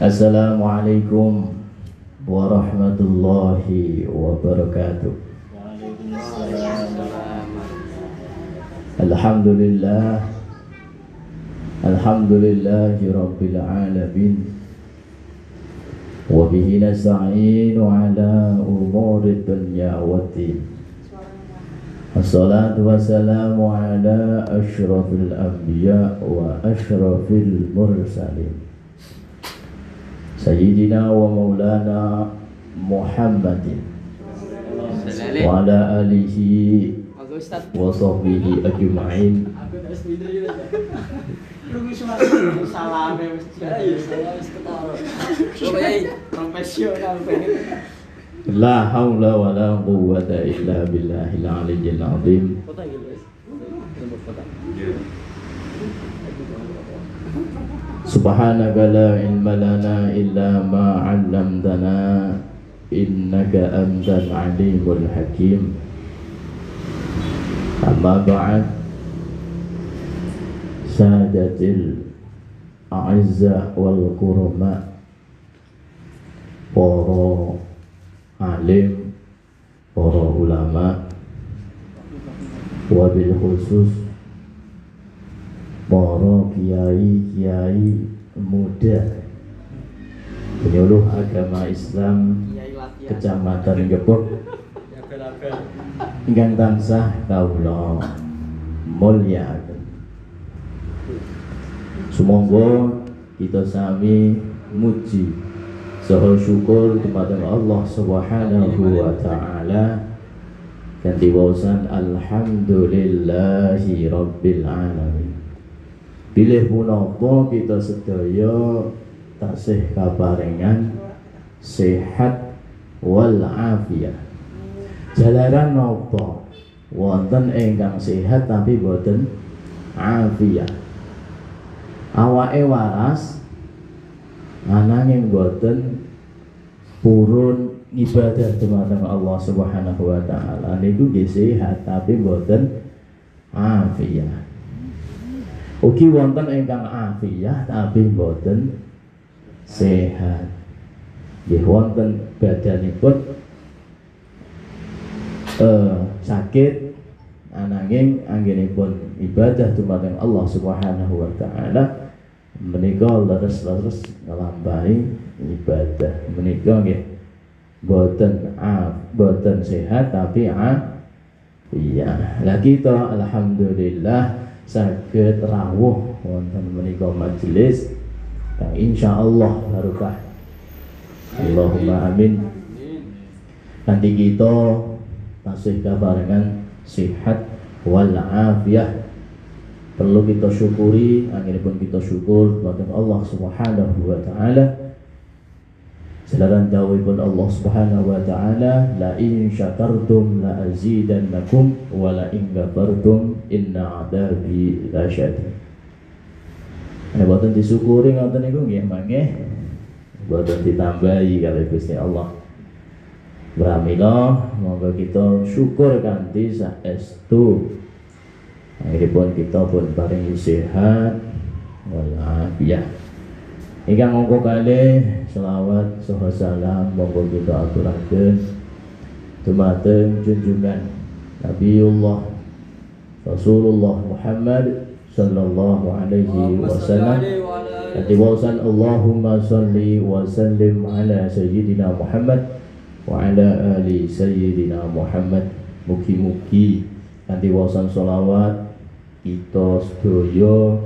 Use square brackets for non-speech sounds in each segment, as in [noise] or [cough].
Assalamualaikum warahmatullahi wabarakatuh. Alhamdulillah Alhamdulillahi Rabbil Alamin Wabihi nasta'inu ala umuri dunya wa din الصلاة والسلام على أشرف الأنبياء وأشرف المرسلين. سيدنا ومولانا محمد وعلى آله وصحبه أجمعين. Profesional. [laughs] Banget. La haula wa la quwwata illa billahil aliyyil azim. Subhanaka la ilma lana illa ma 'allamtana innaka antal alimul hakim. Amma ba'd. Sadatil A'izza wal Para alim Para ulama Wabil khusus Para kiai-kiai muda. Penyuluh agama Islam Kecamatan Gepok ingkang tansah kawula mulyakaken. Sumangga kita sami muji saha syukur kepada Allah Subhanahu wa taala. Dan diwausan alhamdulillahi rabbil alamin. Pilih punapa kita sedaya tasih kaparingan sehat wal afiyah jalaran nopo wonten ingkang sehat tapi boten afiat. Awake waras ananging boten purun ibadah dumateng Allah Subhanahu wa taala. Niku nggih sehat tapi boten afiat ugi wonten ingkang afiat tapi boten sehat. Nggih wonten badanipun uh, sakit ananging anggenipun ibadah dumateng Allah Subhanahu wa taala menika leres-leres nglampahi ibadah. Menika nggih boten af boten sehat tapi a iya. Lagi to alhamdulillah saged rawuh wonten menika majelis. Kang insyaallah barokah. Allahumma amin. Nanti kita tasih kabarengan sihat wal afiyah perlu kita syukuri akhirnya pun kita syukur kepada Allah Subhanahu wa taala Selaran pun Allah Subhanahu wa taala la in syakartum la azidannakum wa la in kafartum inna adabi lasyadid. Nek boten disyukuri ngoten niku nggih mangke boten ditambahi kali Gusti Allah. Pramila monggo kita syukur kanthi saestu. Akhiripun kita pun paring sehat walafiat. Ingkang monggo kali selawat saha salam monggo kita aturaken dumateng junjungan Nabiullah Rasulullah Muhammad sallallahu alaihi wasallam. Nanti wasan Allahumma salli wa sallim ala sayyidina Muhammad wa ala ali sayyidina Muhammad mugi-mugi nanti wasan solawat kita sedaya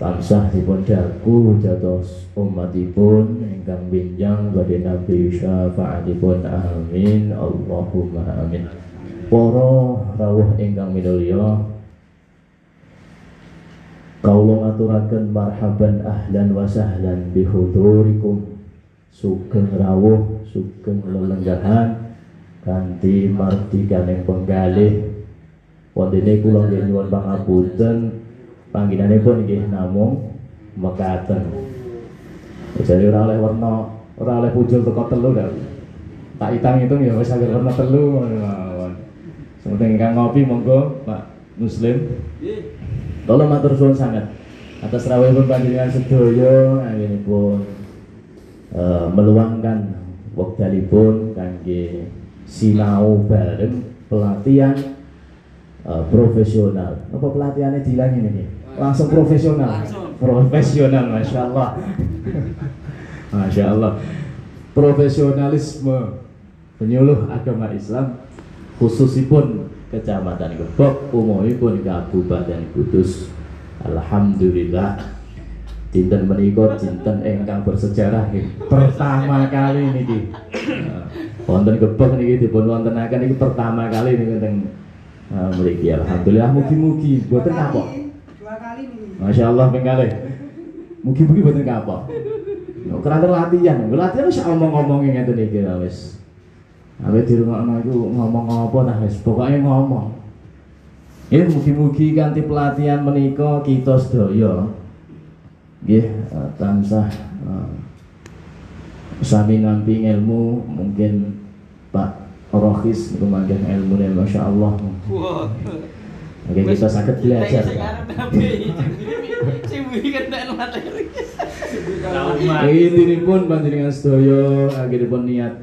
tansah dipun daku dados umatipun ingkang binjang badhe nabi syafaatipun. Amin. Allahumma amin. Para rawuh ingkang minulya Kaulo ngaturaken marhaban ahlan wa sahlan bihudurikum sugeng rawuh sugeng lelenggahan kanthi mardiganing penggalih wondene kula nggih nyuwun pangapunten. Pangginanipun nggih namung mekaten. Jadi ora oleh warna ora oleh pujul teko telu dah tak hitung itu ya wis saged warna telu. Mawon. Sementing ingkang ngopi monggo Pak Muslim. Tolong matur suwun sangat. Atas rawuhipun panjenengan sedaya anggenipun uh, meluangkan wekdalipun kangge sinau bareng pelatihan uh, profesional. Apa pelatihannya dilangi ini? Langsung profesional. Langsung. Profesional, masya Allah. [laughs] masya Allah. Profesionalisme penyuluh agama Islam khususipun Kecamatan Gebok, umumipun Kabupaten Kudus. Alhamdulillah dinten menika dinten ingkang bersejarah nggih. Pertama kali niki. Nah, [laughs] Wonten Gebok niki dipun wontenaken niki pertama kali niki teng uh, mriki. Alhamdulillah mugi-mugi boten kapok. Dua kali nih. Masya Allah pengkali. Mugi-mugi boten kapok. Nek kerana latihan, latihan wis omong-omongin ngeten iki lah wis. Awe di rumah iku ngomong apa nah wis pokoknya ngomong. Ini mugi-mugi kanthi pelatihan menika kita sedaya nggih eh, tansah eh, sami nampi ilmu mungkin Pak Rohis niku mangke ilmune masyaallah. Wah. Oke kita sakit belajar. Ini pun panjenengan sedaya akhiripun niat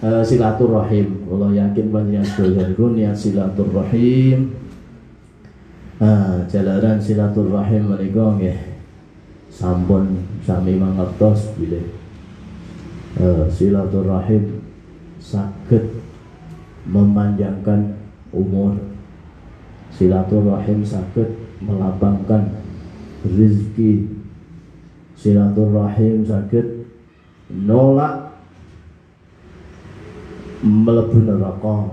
eh, silaturahim. Allah yakin panjenengan sedaya niku niat silaturahim. Ah, jalaran silaturahim menika nggih sampun sami mangertos bilih eh, silaturahim saged memanjangkan umur silaturahim saged melapangkan rezeki silaturahim saged nolak mlebu neraka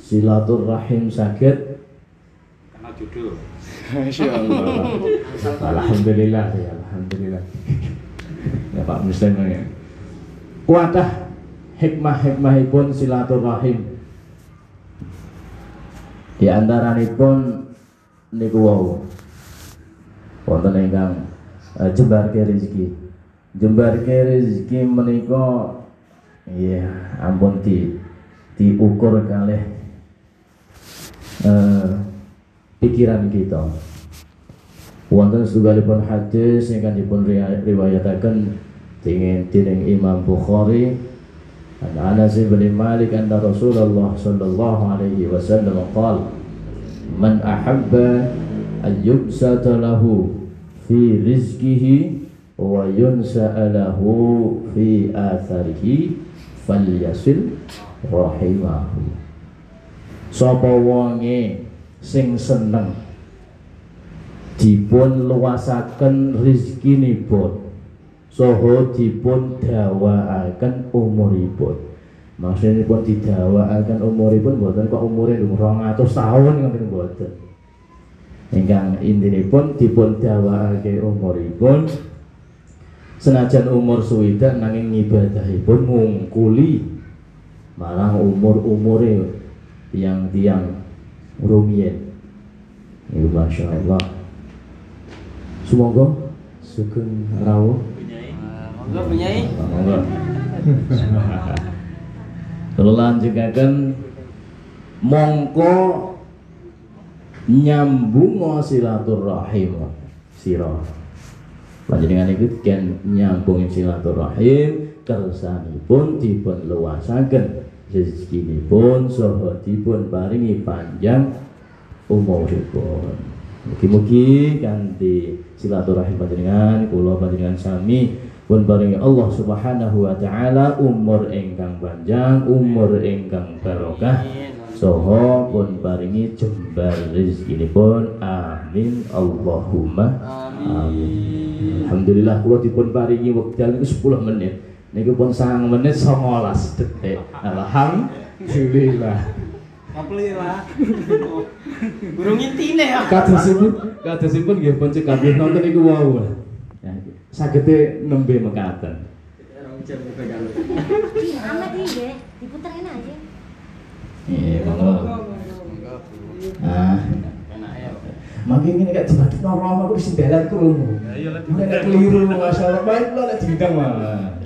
silaturahim saged Karena judul. Alhamdulillah ya, alhamdulillah. ya Pak Muslim ya. Kuatah hikmah-hikmahipun silaturahim. Di antaranipun niku wau. Wonten ingkang uh, jembarke rezeki. Jembarke rezeki menika iya ampun di diukur kalih eh, pikiran kita. Wonten setunggalipun hadis ingkang dipun dening dening Imam Bukhari an Anas bin Malik anna Rasulullah sallallahu alaihi wasallam qala man ahabba an yubsata lahu fi rizqihi wa yunsa'a lahu fi atharihi falyasil rahimahu sapa wonge sing seneng? Dipun luasaken rezekinipun saha dipun dawaaken umuripun. Maksudipun didawaaken umuripun mboten kok umure 200 tahun ngoten mboten. Ingkang intinipun dipun dawaake umuripun senajan umur suwidak nanging ngibadahipun ngungkuli malah umur-umure tiang-tiang rumiyin. Iku Masya Allah. Semoga Sugeng rawuh Monggo Kula lanjukaken mongko nyambung silaturahim sira. Panjenengan iku ken nyambung silaturahim kersanipun dipun luasaken rezekinipun saha dipun paringi panjang umuripun. Mugi-mugi kanthi silaturahim panjenengan kula panjenengan sami pun paringi Allah Subhanahu wa taala umur ingkang panjang, umur ingkang barokah saha pun paringi jembar rezekinipun. Amin Allahumma amin. Alhamdulillah kula dipun paringi wekdal niku 10 menit. Niku pun 9 menit 19 detik. Alhamdulillah. Alhamdulillah. Burung intine ya. Kadosipun kadosipun nggih pun cekap nonton niku wau. Ya, sagede nembe mekaten. Amat ini diputerin aja. Iya, monggo. Ah, Enak ya. makin ini kayak dibagi normal aku sing dalan krungu. Mulai nek keliru masalah baik lo lek diundang malah.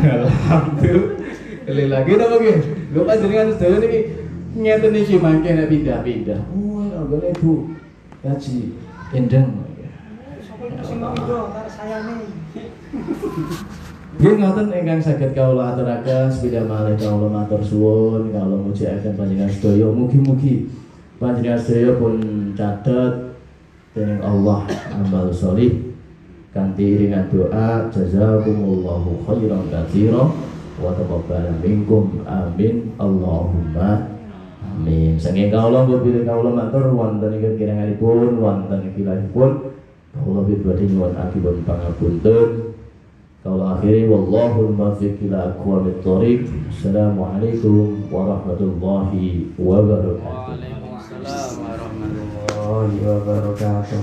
Alhamdulillah. lagi to nggih. Lho panjenengan sedaya niki ngeten iki mangke nek pindah-pindah. Oh, anggone Bu Haji Endang. Nggih ngoten ingkang saged kawula aturaken sepeda malih kawula matur suwun kawula mujiaken panjenengan sedaya. Mugi-mugi panjenengan sedaya pun catet dening Allah amal solih kanthi iringan doa jazakumullahu khairan katsira wa taqabbal minkum. Amin. Allahumma amin. Saking kawula bilih kawula matur wonten ing kiranganipun wonten kilahipun kawula bidhati nyuwun agipun pangapunten kalau akhiri wallahul muwaffiq ila aqwamit thoriq. Assalamualaikum warahmatullahi wabarakatuh. Waalaikumsalam warahmatullahi wabarakatuh.